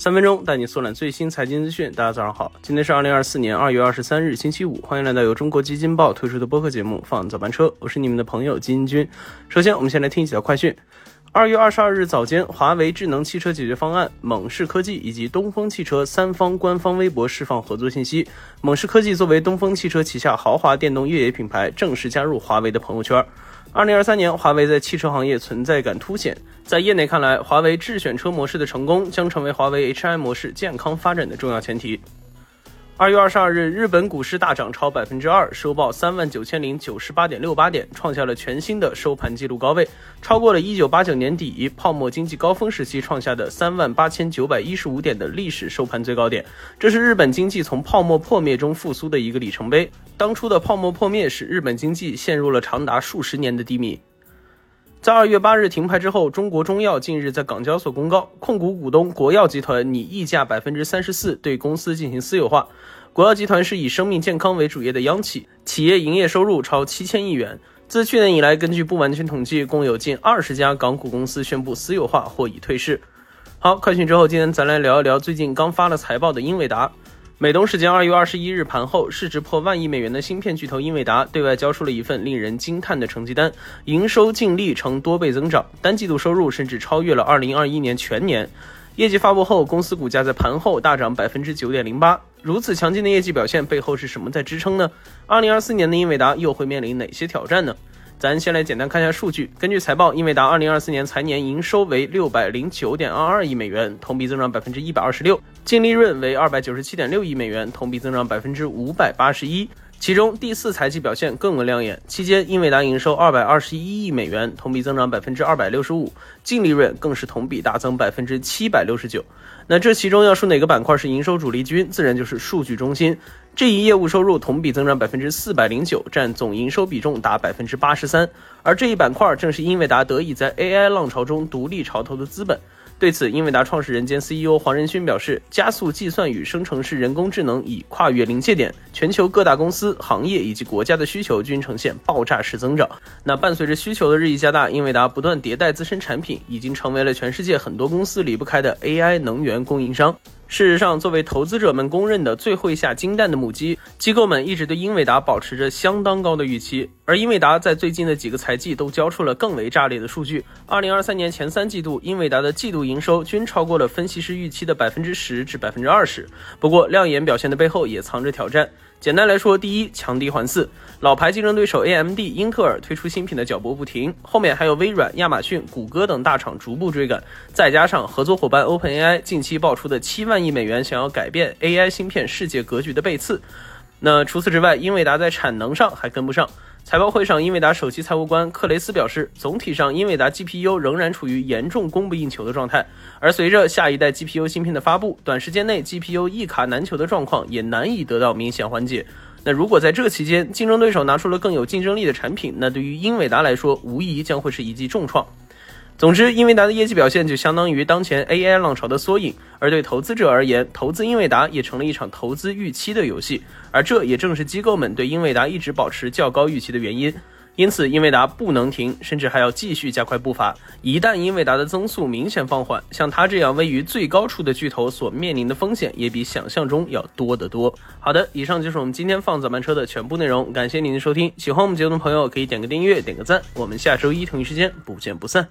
三分钟带你速览最新财经资讯。大家早上好，今天是二零二四年二月二十三日，星期五。欢迎来到由中国基金报推出的播客节目《放早班车》，我是你们的朋友金军。首先，我们先来听几条快讯。二月二十二日早间，华为智能汽车解决方案、猛士科技以及东风汽车三方官方微博释放合作信息。猛士科技作为东风汽车旗下豪华电动越野品牌，正式加入华为的朋友圈。二零二三年，华为在汽车行业存在感凸显。在业内看来，华为智选车模式的成功将成为华为 HI 模式健康发展的重要前提。二月二十二日，日本股市大涨超百分之二，收报三万九千零九十八点六八点，创下了全新的收盘纪录高位，超过了一九八九年底泡沫经济高峰时期创下的三万八千九百一十五点的历史收盘最高点。这是日本经济从泡沫破灭中复苏的一个里程碑。当初的泡沫破灭使日本经济陷入了长达数十年的低迷。在二月八日停牌之后，中国中药近日在港交所公告，控股股东国药集团拟溢价百分之三十四对公司进行私有化。国药集团是以生命健康为主业的央企，企业营业收入超七千亿元。自去年以来，根据不完全统计，共有近二十家港股公司宣布私有化或已退市。好，快讯之后，今天咱来聊一聊最近刚发了财报的英伟达。美东时间二月二十一日盘后，市值破万亿美元的芯片巨头英伟达对外交出了一份令人惊叹的成绩单，营收净利呈多倍增长，单季度收入甚至超越了二零二一年全年。业绩发布后，公司股价在盘后大涨百分之九点零八。如此强劲的业绩表现背后是什么在支撑呢？二零二四年的英伟达又会面临哪些挑战呢？咱先来简单看一下数据。根据财报，英伟达二零二四年财年营收为六百零九点二二亿美元，同比增长百分之一百二十六；净利润为二百九十七点六亿美元，同比增长百分之五百八十一。其中第四财季表现更为亮眼，期间英伟达营收二百二十一亿美元，同比增长百分之二百六十五，净利润更是同比大增百分之七百六十九。那这其中要说哪个板块是营收主力军，自然就是数据中心。这一业务收入同比增长百分之四百零九，占总营收比重达百分之八十三。而这一板块正是英伟达得以在 AI 浪潮中独立潮头的资本。对此，英伟达创始人兼 CEO 黄仁勋表示，加速计算与生成式人工智能已跨越临界点，全球各大公司、行业以及国家的需求均呈现爆炸式增长。那伴随着需求的日益加大，英伟达不断迭代自身产品，已经成为了全世界很多公司离不开的 AI 能源供应商。事实上，作为投资者们公认的最会下金蛋的母鸡，机构们一直对英伟达保持着相当高的预期。而英伟达在最近的几个财季都交出了更为炸裂的数据。二零二三年前三季度，英伟达的季度营收均超过了分析师预期的百分之十至百分之二十。不过，亮眼表现的背后也藏着挑战。简单来说，第一，强敌环伺，老牌竞争对手 AMD、英特尔推出新品的脚步不停，后面还有微软、亚马逊、谷歌等大厂逐步追赶，再加上合作伙伴 OpenAI 近期爆出的七万亿美元想要改变 AI 芯片世界格局的背刺，那除此之外，英伟达在产能上还跟不上。财报会上，英伟达首席财务官克雷斯表示，总体上，英伟达 GPU 仍然处于严重供不应求的状态。而随着下一代 GPU 芯片的发布，短时间内 GPU 一卡难求的状况也难以得到明显缓解。那如果在这期间，竞争对手拿出了更有竞争力的产品，那对于英伟达来说，无疑将会是一记重创。总之，英伟达的业绩表现就相当于当前 AI 浪潮的缩影，而对投资者而言，投资英伟达也成了一场投资预期的游戏，而这也正是机构们对英伟达一直保持较高预期的原因。因此，英伟达不能停，甚至还要继续加快步伐。一旦英伟达的增速明显放缓，像它这样位于最高处的巨头所面临的风险也比想象中要多得多。好的，以上就是我们今天放早班车的全部内容，感谢您的收听。喜欢我们节目的朋友可以点个订阅，点个赞。我们下周一同一时间不见不散。